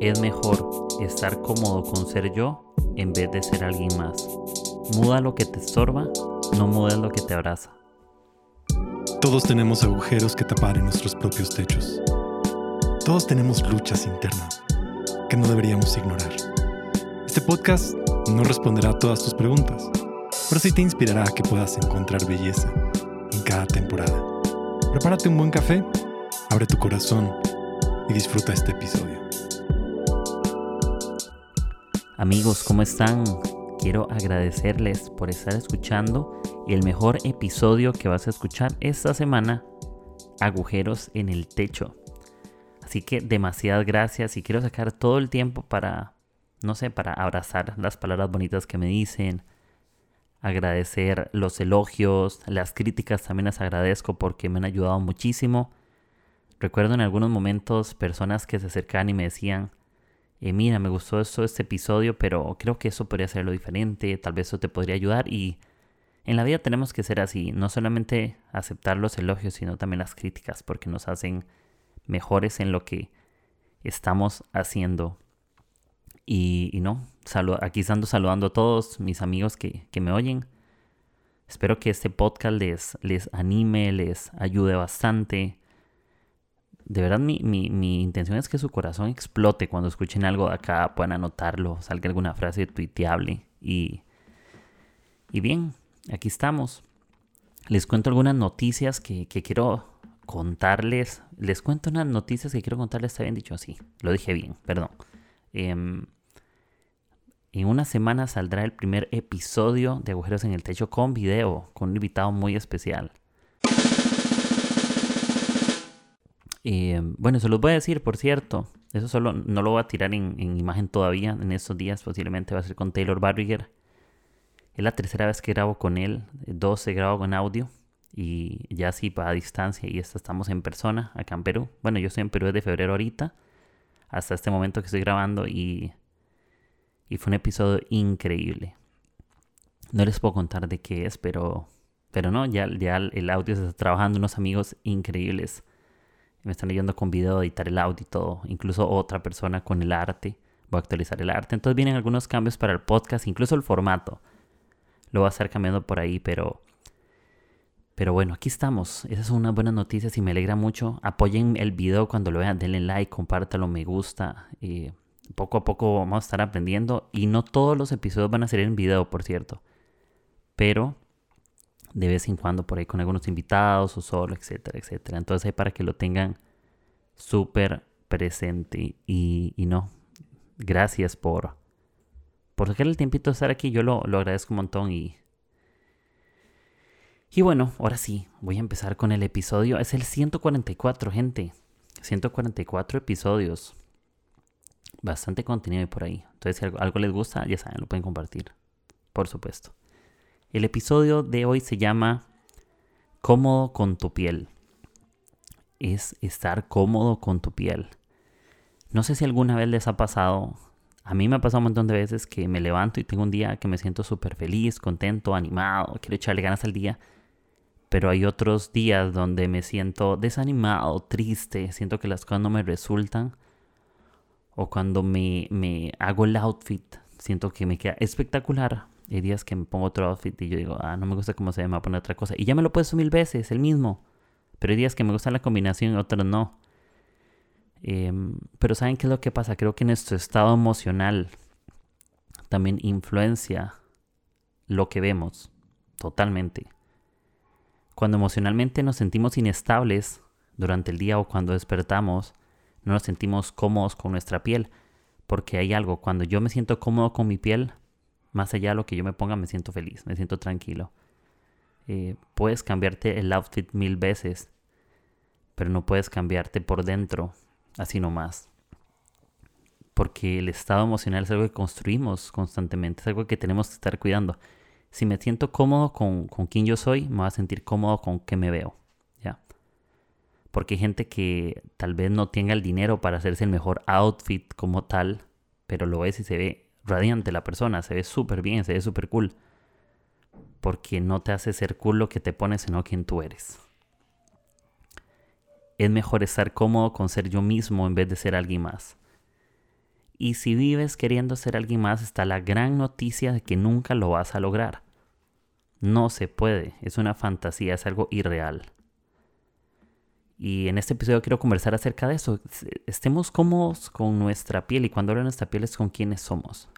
Es mejor estar cómodo con ser yo en vez de ser alguien más. Muda lo que te estorba, no mudes lo que te abraza. Todos tenemos agujeros que tapar en nuestros propios techos. Todos tenemos luchas internas que no deberíamos ignorar. Este podcast no responderá a todas tus preguntas, pero sí te inspirará a que puedas encontrar belleza en cada temporada. Prepárate un buen café, abre tu corazón y disfruta este episodio. Amigos, ¿cómo están? Quiero agradecerles por estar escuchando el mejor episodio que vas a escuchar esta semana, Agujeros en el Techo. Así que demasiadas gracias y quiero sacar todo el tiempo para, no sé, para abrazar las palabras bonitas que me dicen, agradecer los elogios, las críticas también las agradezco porque me han ayudado muchísimo. Recuerdo en algunos momentos personas que se acercaban y me decían, eh, mira, me gustó eso, este episodio, pero creo que eso podría lo diferente, tal vez eso te podría ayudar y en la vida tenemos que ser así, no solamente aceptar los elogios, sino también las críticas, porque nos hacen mejores en lo que estamos haciendo. Y, no, aquí estando saludando a todos mis amigos que, que, me oyen. Espero que este podcast les, les anime, les ayude bastante de verdad mi, mi, intención es que su corazón explote cuando escuchen algo de acá, puedan anotarlo, salga alguna frase tuiteable. Y, y bien, aquí estamos. Les cuento algunas noticias que, quiero contarles. Les cuento unas noticias que quiero contarles, está bien dicho así. Lo dije bien, perdón. Em, en una semana saldrá el primer episodio de Agujeros en el Techo con video, con un invitado muy especial. Eh, bueno, se los voy a decir, por cierto. Eso solo no lo voy a tirar en, imagen todavía. En estos días posiblemente va a ser con Taylor Barriger. Es la tercera vez que grabo con él. Dos se grabo con audio. Y ya sí va a distancia. Y esta estamos en persona acá en Perú. Bueno, yo estoy en Perú desde febrero ahorita. Hasta este momento que estoy grabando. Y, y fue un episodio increíble. No les puedo contar de qué es, pero, pero no, ya, ya el audio se está trabajando. Unos amigos increíbles me están ayudando con video, editar el audio y todo. Incluso otra persona con el arte. Voy a actualizar el arte. Entonces vienen algunos cambios para el podcast, incluso el formato. Lo voy a estar cambiando por ahí, pero... Pero bueno, aquí estamos. Esas son unas buenas noticias y me alegra mucho. Apoyen el video cuando lo vean, denle like, compártalo, me gusta. Y poco a poco vamos a estar aprendiendo. Y no todos los episodios van a ser en video, por cierto. Pero de vez en cuando por ahí con algunos invitados o solo, etcétera, etcétera. Entonces ahí para que lo tengan súper presente y, no, gracias por, por sacar el tiempito de estar aquí. Yo lo, lo agradezco un montón y... Y bueno, ahora sí, voy a empezar con el episodio. Es el 144, gente. 144 episodios. Bastante contenido por ahí. Entonces, si algo les gusta, ya saben, lo pueden compartir. Por supuesto. El episodio de hoy se llama Cómodo con tu piel. Es estar cómodo con tu piel. No sé si alguna vez les ha pasado, a mí me ha pasado un montón de veces que me levanto y tengo un día que me siento súper feliz, contento, animado, quiero echarle ganas al día. Pero hay otros días donde me siento desanimado, triste, siento que las cosas no me resultan. O cuando me, me hago el outfit, siento que me queda espectacular, hay días que me pongo otro outfit y yo digo, ah, no me gusta cómo se ve, me voy a poner otra cosa. Y ya me lo he puesto mil veces, el mismo. Pero hay días que me gusta la combinación y otros no. Em, pero ¿saben qué es lo que pasa? Creo que nuestro estado emocional también influencia lo que vemos. Totalmente. Cuando emocionalmente nos sentimos inestables durante el día o cuando despertamos, no nos sentimos cómodos con nuestra piel. Porque hay algo, cuando yo me siento cómodo con mi piel, más allá de lo que yo me ponga, me siento feliz, me siento tranquilo. Eh, puedes cambiarte el outfit mil veces, pero no puedes cambiarte por dentro, así nomás. Porque el estado emocional es algo que construimos constantemente, es algo que tenemos que estar cuidando. Si me siento cómodo con, con quien yo soy, me voy a sentir cómodo con que me veo. ¿ya? Porque hay gente que tal vez no tenga el dinero para hacerse el mejor outfit como tal, pero lo ves y se ve radiante la persona, se ve súper bien, se ve súper cool. Porque no te hace ser cool lo que te pones, sino quien tú eres. Es mejor estar cómodo con ser yo mismo en vez de ser alguien más. Y si vives queriendo ser alguien más, está la gran noticia de que nunca lo vas a lograr. No se puede, es una fantasía, es algo irreal. Y en este episodio quiero conversar acerca de eso. Estemos cómodos con nuestra piel y cuando hablo de nuestra piel es con quienes somos.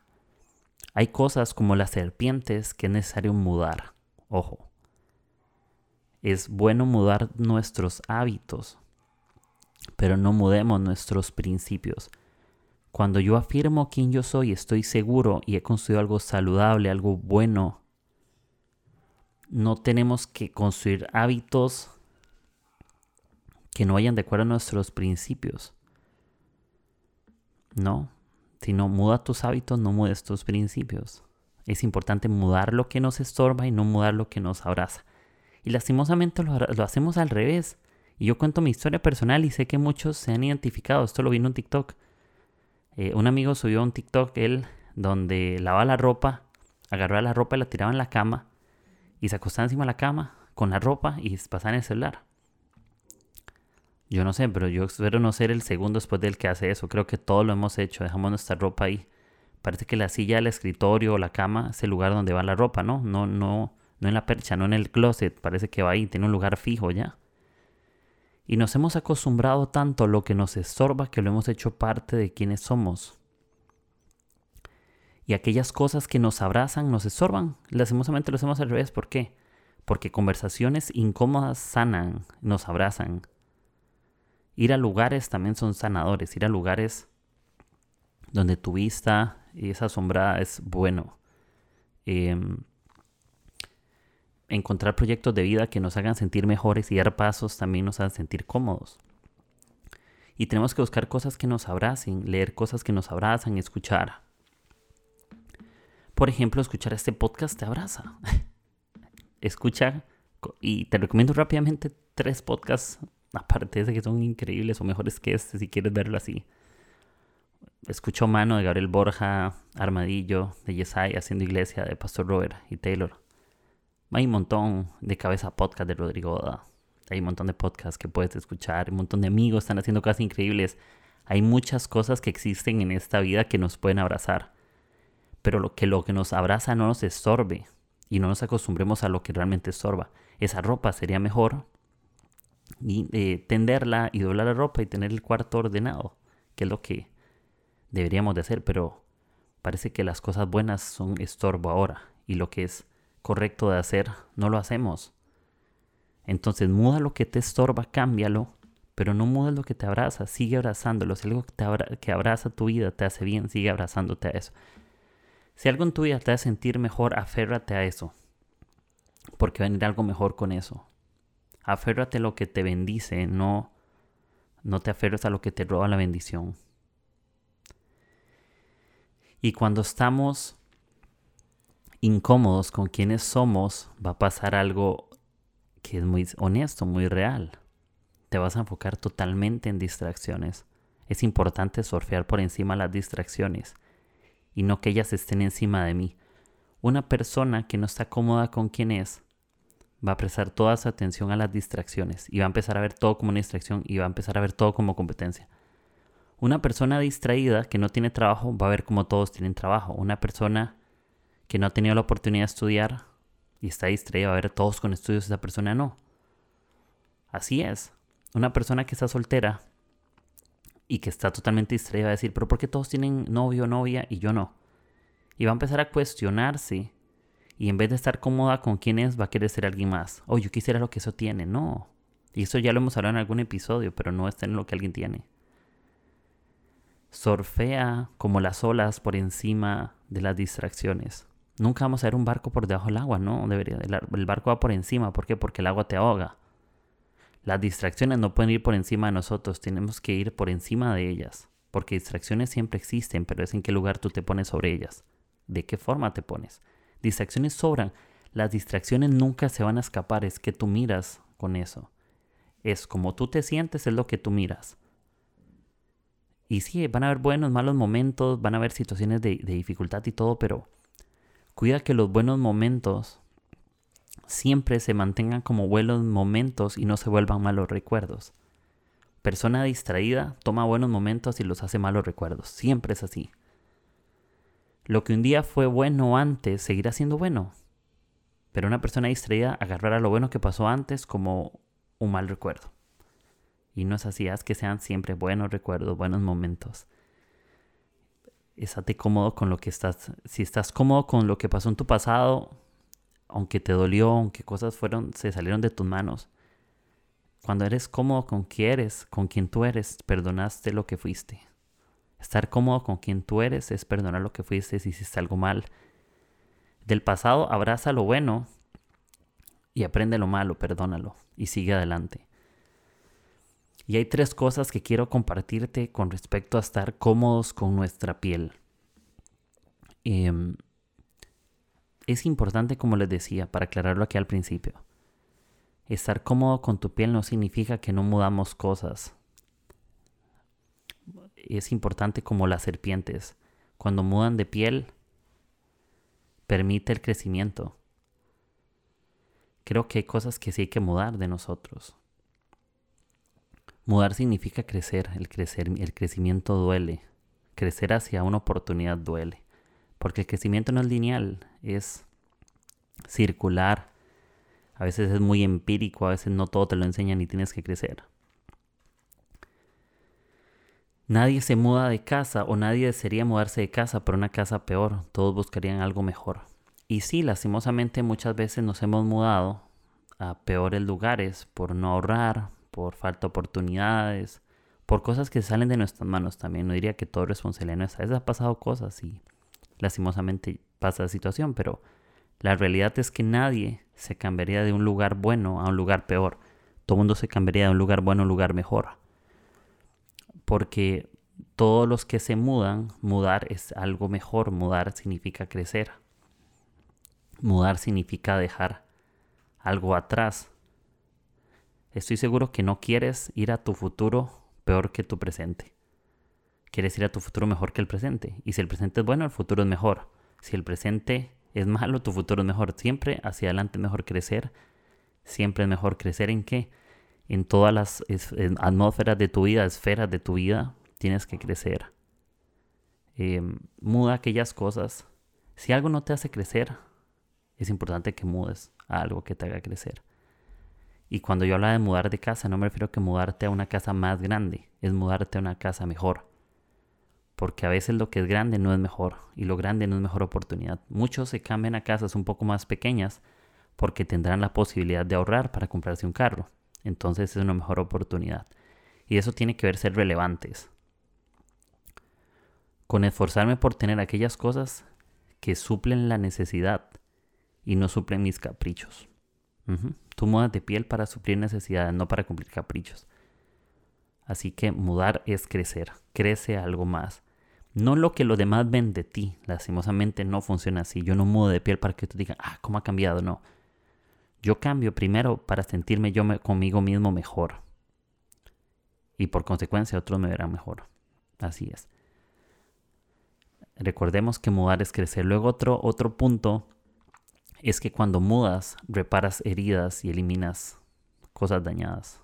Hay cosas como las serpientes que es necesario mudar. Ojo. Es bueno mudar nuestros hábitos, pero no mudemos nuestros principios. Cuando yo afirmo quién yo soy, estoy seguro y he construido algo saludable, algo bueno, no tenemos que construir hábitos que no vayan de acuerdo a nuestros principios. No, si no muda tus hábitos, no mudes tus principios. Es importante mudar lo que nos estorba y no mudar lo que nos abraza. Y lastimosamente lo, hacemos al revés. Y yo cuento mi historia personal y sé que muchos se han identificado. Esto lo vi en un TikTok. Eh, un amigo subió un TikTok, él, donde lavaba la ropa, agarraba la ropa y la tiraba en la cama y se acostaba encima de la cama con la ropa y pasaba en el celular. Yo no sé, pero yo espero no ser el segundo después del que hace eso. Creo que todo lo hemos hecho, dejamos nuestra ropa ahí. Parece que la silla, el escritorio o la cama es el lugar donde va la ropa, ¿no? No, no, no en la percha, no en el closet. Parece que va ahí, tiene un lugar fijo ya. Y nos hemos acostumbrado tanto a lo que nos estorba que lo hemos hecho parte de quienes somos. Y aquellas cosas que nos abrazan, nos estorban. Lastimosamente lo hacemos al revés. ¿Por qué? Porque conversaciones incómodas sanan, nos abrazan. Ir a lugares también son sanadores. Ir a lugares donde tu vista y esa sombra es bueno. Em, encontrar proyectos de vida que nos hagan sentir mejores y dar pasos también nos hagan sentir cómodos. Y tenemos que buscar cosas que nos abracen, leer cosas que nos abrazan, escuchar. Por ejemplo, escuchar este podcast te abraza. Escucha y te recomiendo rápidamente tres podcasts aparte de que son increíbles o mejores que este, si quieres verlo así. Escucho Mano de Gabriel Borja, Armadillo de Yesai, Haciendo Iglesia de Pastor Robert y Taylor. Hay un montón de cabeza podcast de Rodrigo Oda. Hay un montón de podcasts que puedes escuchar. Un montón de amigos están haciendo cosas increíbles. Hay muchas cosas que existen en esta vida que nos pueden abrazar. Pero lo que, lo que nos abraza no nos estorbe. Y no nos acostumbremos a lo que realmente estorba. Esa ropa sería mejor y eh, tenderla y doblar la ropa y tener el cuarto ordenado, que es lo que deberíamos de hacer, pero parece que las cosas buenas son estorbo ahora y lo que es correcto de hacer no lo hacemos. Entonces muda lo que te estorba, cámbialo, pero no muda lo que te abraza, sigue abrazándolo. Si algo que, te que abraza tu vida te hace bien, sigue abrazándote a eso. Si algo en tu vida te hace sentir mejor, aférrate a eso, porque va a venir algo mejor con eso. Aférrate a lo que te bendice, no, no te aferres a lo que te roba la bendición. Y cuando estamos incómodos con quienes somos, va a pasar algo que es muy honesto, muy real. Te vas a enfocar totalmente en distracciones. Es importante surfear por encima las distracciones y no que ellas estén encima de mí. Una persona que no está cómoda con quien es va a prestar toda su atención a las distracciones y va a empezar a ver todo como una distracción y va a empezar a ver todo como competencia. Una persona distraída que no tiene trabajo va a ver como todos tienen trabajo. Una persona que no ha tenido la oportunidad de estudiar y está distraída va a ver todos con estudios, esa persona no. Así es. Una persona que está soltera y que está totalmente distraída va a decir, pero ¿por qué todos tienen novio o novia y yo no? Y va a empezar a cuestionarse y en vez de estar cómoda con quien es, va a querer ser alguien más. Oh, yo quisiera lo que eso tiene. No. Y eso ya lo hemos hablado en algún episodio, pero no es tener lo que alguien tiene. Sorfea como las olas por encima de las distracciones. Nunca vamos a ver un barco por debajo del agua, ¿no? Debería, el barco va por encima. ¿Por qué? Porque el agua te ahoga. Las distracciones no pueden ir por encima de nosotros, tenemos que ir por encima de ellas. Porque distracciones siempre existen, pero es en qué lugar tú te pones sobre ellas. ¿De qué forma te pones? Distracciones sobran. Las distracciones nunca se van a escapar, es que tú miras con eso. Es como tú te sientes, es lo que tú miras. Y sí, van a haber buenos, malos momentos, van a haber situaciones de, dificultad y todo, pero cuida que los buenos momentos siempre se mantengan como buenos momentos y no se vuelvan malos recuerdos. Persona distraída toma buenos momentos y los hace malos recuerdos. Siempre es así. Lo que un día fue bueno antes seguirá siendo bueno. Pero una persona distraída agarrará lo bueno que pasó antes como un mal recuerdo. Y no es así, haz que sean siempre buenos recuerdos, buenos momentos. Estate cómodo con lo que estás. Si estás cómodo con lo que pasó en tu pasado, aunque te dolió, aunque cosas fueron, se salieron de tus manos. Cuando eres cómodo con quien eres, con quien tú eres, perdonaste lo que fuiste. Estar cómodo con quien tú eres es perdonar lo que fuiste si hiciste algo mal. Del pasado abraza lo bueno y aprende lo malo, perdónalo y sigue adelante. Y hay tres cosas que quiero compartirte con respecto a estar cómodos con nuestra piel. Em, es importante, como les decía, para aclararlo aquí al principio. Estar cómodo con tu piel no significa que no mudamos cosas. Es importante como las serpientes. Cuando mudan de piel, permite el crecimiento. Creo que hay cosas que sí hay que mudar de nosotros. Mudar significa crecer, el crecer, el crecimiento duele. Crecer hacia una oportunidad duele. Porque el crecimiento no es lineal, es circular. A veces es muy empírico, a veces no todo te lo enseñan y tienes que crecer. Nadie se muda de casa o nadie desearía mudarse de casa por una casa peor. Todos buscarían algo mejor. Y sí, lastimosamente muchas veces nos hemos mudado a peores lugares por no ahorrar, por falta de oportunidades, por cosas que salen de nuestras manos también. No diría que todo es responsabilidad nuestra. A veces ha pasado cosas y lastimosamente pasa la situación, pero la realidad es que nadie se cambiaría de un lugar bueno a un lugar peor. Todo mundo se cambiaría de un lugar bueno a un lugar mejor. Porque todos los que se mudan, mudar es algo mejor. Mudar significa crecer. Mudar significa dejar algo atrás. Estoy seguro que no quieres ir a tu futuro peor que tu presente. Quieres ir a tu futuro mejor que el presente. Y si el presente es bueno, el futuro es mejor. Si el presente es malo, tu futuro es mejor. Siempre hacia adelante es mejor crecer. Siempre es mejor crecer en qué? En todas las atmósferas de tu vida, esferas de tu vida, tienes que crecer. Em, muda aquellas cosas. Si algo no te hace crecer, es importante que mudes a algo que te haga crecer. Y cuando yo hablo de mudar de casa, no me refiero a que mudarte a una casa más grande, es mudarte a una casa mejor. Porque a veces lo que es grande no es mejor y lo grande no es mejor oportunidad. Muchos se cambian a casas un poco más pequeñas porque tendrán la posibilidad de ahorrar para comprarse un carro. Entonces es una mejor oportunidad. Y eso tiene que ver ser relevantes. Con esforzarme por tener aquellas cosas que suplen la necesidad y no suplen mis caprichos. Tú mudas de piel para suplir necesidades, no para cumplir caprichos. Así que mudar es crecer, crece algo más. No lo que los demás ven de ti, lastimosamente no funciona así. Yo no mudo de piel para que tú digas, ah, ¿cómo ha cambiado? No. Yo cambio primero para sentirme yo conmigo mismo mejor. Y por consecuencia otros me verán mejor. Así es. Recordemos que mudar es crecer. Luego otro, otro punto es que cuando mudas, reparas heridas y eliminas cosas dañadas.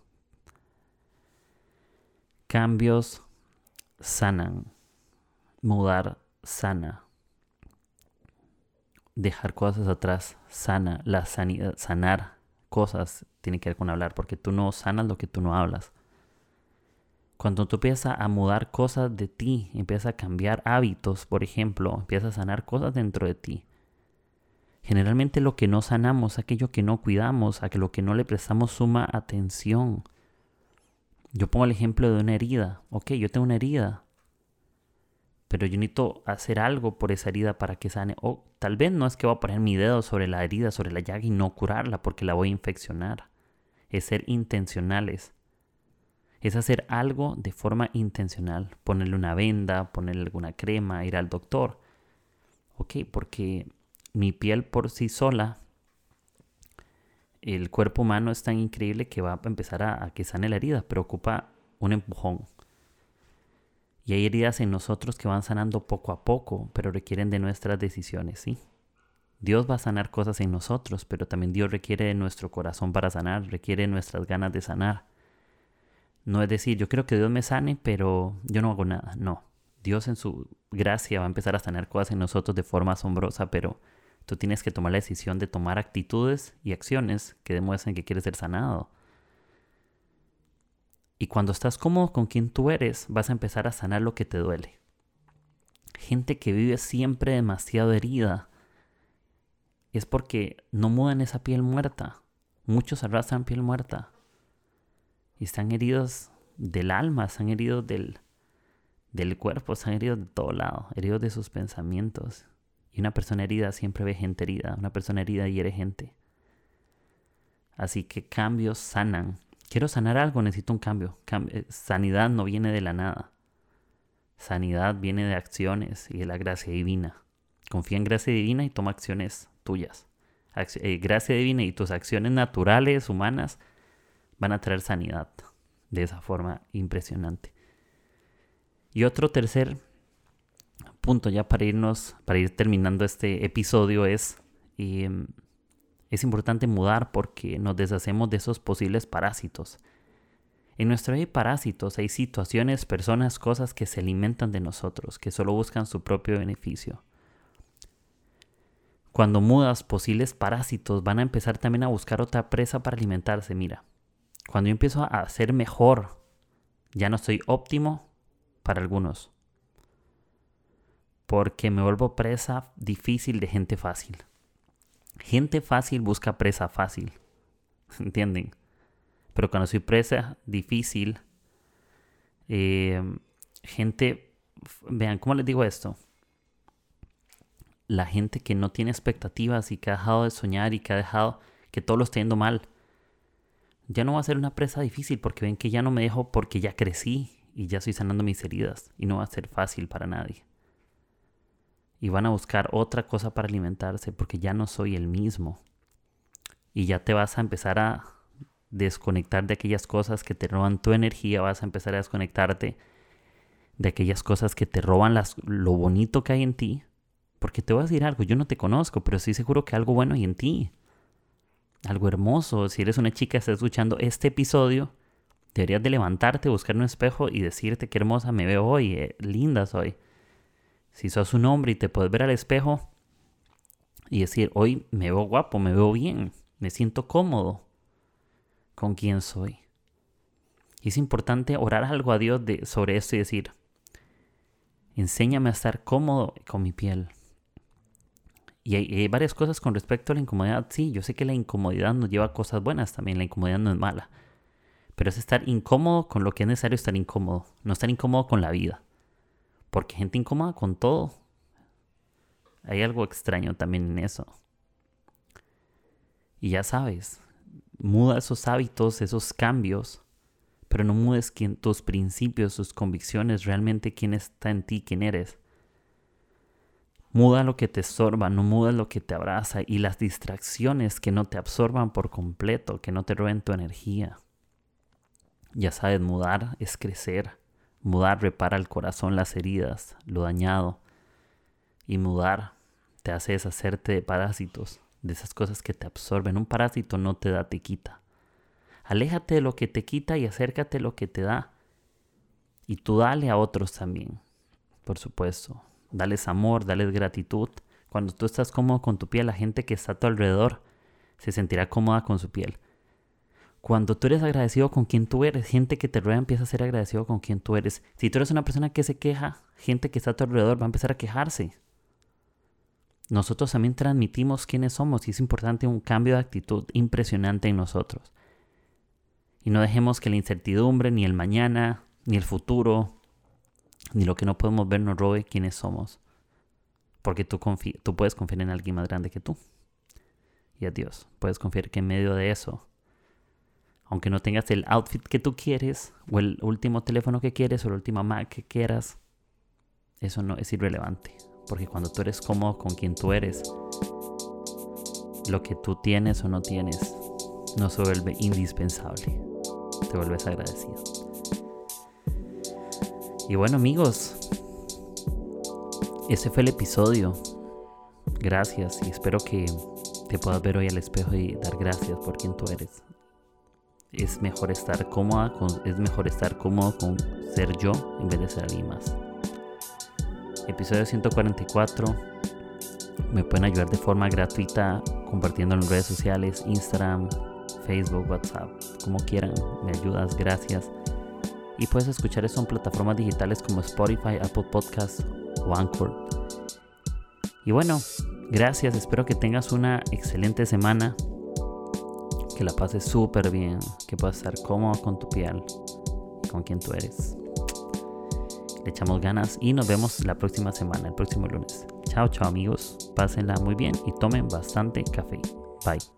Cambios sanan. Mudar sana. Dejar cosas atrás sana. La sanidad, sanar cosas tiene que ver con hablar, porque tú no sanas lo que tú no hablas. Cuando tú empiezas a mudar cosas de ti, empiezas a cambiar hábitos, por ejemplo, empiezas a sanar cosas dentro de ti Generalmente lo que no sanamos, aquello que no cuidamos, a lo que no le prestamos suma atención. Yo pongo el ejemplo de una herida. Ok, yo tengo una herida. Pero yo necesito hacer algo por esa herida para que sane. O tal vez no es que voy a poner mi dedo sobre la herida, sobre la llaga y no curarla porque la voy a infeccionar. Es ser intencionales. Es hacer algo de forma intencional. Ponerle una venda, ponerle alguna crema, ir al doctor. Ok, porque mi piel por sí sola, el cuerpo humano es tan increíble que va a empezar a, que sane la herida, pero ocupa un empujón. Y hay heridas en nosotros que van sanando poco a poco, pero requieren de nuestras decisiones, ¿sí? Dios va a sanar cosas en nosotros, pero también Dios requiere de nuestro corazón para sanar, requiere de nuestras ganas de sanar. No es decir, yo quiero que Dios me sane, pero yo no hago nada. No. Dios en su gracia va a empezar a sanar cosas en nosotros de forma asombrosa, pero tú tienes que tomar la decisión de tomar actitudes y acciones que demuestren que quieres ser sanado. Y cuando estás cómodo con quien tú eres, vas a empezar a sanar lo que te duele. Gente que vive siempre demasiado herida es porque no mudan esa piel muerta. Muchos arrastran piel muerta. Y están heridos del alma, están heridos del, del cuerpo, están heridos de todo lado, heridos de sus pensamientos. Y una persona herida siempre ve gente herida, una persona herida hiere gente. Así que cambios sanan. Quiero sanar algo, necesito un cambio. Eh, sanidad no viene de la nada. Sanidad viene de acciones y de la gracia divina. Confía en gracia divina y toma acciones tuyas. Eh, gracia divina y tus acciones naturales, humanas, van a traer sanidad de esa forma impresionante. Y otro tercer punto ya para irnos, para ir terminando este episodio es, em, es importante mudar porque nos deshacemos de esos posibles parásitos. En nuestra vida hay parásitos, hay situaciones, personas, cosas que se alimentan de nosotros, que solo buscan su propio beneficio. Cuando mudas, posibles parásitos van a empezar también a buscar otra presa para alimentarse. Mira, cuando yo empiezo a ser mejor, ya no soy óptimo para algunos. Porque me vuelvo presa difícil de gente fácil. Gente fácil busca presa fácil. ¿Entienden? Pero cuando soy presa difícil, eh, gente, vean, ¿cómo les digo esto? La gente que no tiene expectativas y que ha dejado de soñar y que ha dejado que todo lo esté yendo mal, ya no va a ser una presa difícil porque ven que ya no me dejo porque ya crecí y ya estoy sanando mis heridas y no va a ser fácil para nadie. Y van a buscar otra cosa para alimentarse porque ya no soy el mismo. Y ya te vas a empezar a desconectar de aquellas cosas que te roban tu energía, vas a empezar a desconectarte de aquellas cosas que te roban las, lo bonito que hay en ti. Porque te voy a decir algo, yo no te conozco, pero estoy seguro que algo bueno hay en ti. Algo hermoso. Si eres una chica que está escuchando este episodio, deberías de levantarte, buscar un espejo y decirte qué hermosa me veo hoy, eh, linda soy. Si sos un hombre y te puedes ver al espejo y decir, hoy me veo guapo, me veo bien, me siento cómodo con quién soy. Y es importante orar algo a Dios sobre esto y decir, enséñame a estar cómodo con mi piel. Y hay, varias cosas con respecto a la incomodidad. Sí, yo sé que la incomodidad nos lleva a cosas buenas también, la incomodidad no es mala. Pero es estar incómodo con lo que es necesario estar incómodo, no estar incómodo con la vida. Porque gente incómoda con todo. Hay algo extraño también en eso. Y ya sabes, muda esos hábitos, esos cambios, pero no mudes tus principios, tus convicciones, realmente quién está en ti, quién eres. Muda lo que te estorba, no muda lo que te abraza y las distracciones que no te absorban por completo, que no te roben tu energía. Ya sabes, mudar es crecer. Mudar repara el corazón, las heridas, lo dañado. Y mudar te hace deshacerte de parásitos, de esas cosas que te absorben. Un parásito no te da, te quita. Aléjate de lo que te quita y acércate a lo que te da. Y tú dale a otros también, por supuesto. Dales amor, dales gratitud. Cuando tú estás cómodo con tu piel, la gente que está a tu alrededor se sentirá cómoda con su piel. Cuando tú eres agradecido con quien tú eres, gente que te rueda empieza a ser agradecido con quien tú eres. Si tú eres una persona que se queja, gente que está a tu alrededor va a empezar a quejarse nosotros también transmitimos quiénes somos y es importante un cambio de actitud impresionante en nosotros. Y no dejemos que la incertidumbre, ni el mañana, ni el futuro, ni lo que no podemos ver nos robe quiénes somos. Porque tú, tú puedes confiar en alguien más grande que tú. Y a Dios. Puedes confiar que en medio de eso, aunque no tengas el outfit que tú quieres, o el último teléfono que quieres, o la última Mac que quieras, eso no es irrelevante. Porque cuando tú eres cómodo con quien tú eres, lo que tú tienes o no tienes no se vuelve indispensable. Te vuelves agradecido. Y bueno amigos, ese fue el episodio. Gracias y espero que te puedas ver hoy al espejo y dar gracias por quien tú eres. Es mejor estar cómoda, con, es mejor estar cómodo con ser yo en vez de ser alguien más. Episodio 144. Me pueden ayudar de forma gratuita compartiendo en redes sociales, Instagram, Facebook, WhatsApp, como quieran. Me ayudas, gracias. Y puedes escuchar eso en plataformas digitales como Spotify, Apple Podcasts o Anchor. Y bueno, gracias. Espero que tengas una excelente semana que la pases súper bien, que puedas estar cómodo con tu piel, con quien tú eres. Le echamos ganas y nos vemos la próxima semana, el próximo lunes. Chao, chao amigos, pásenla muy bien y tomen bastante café. Bye.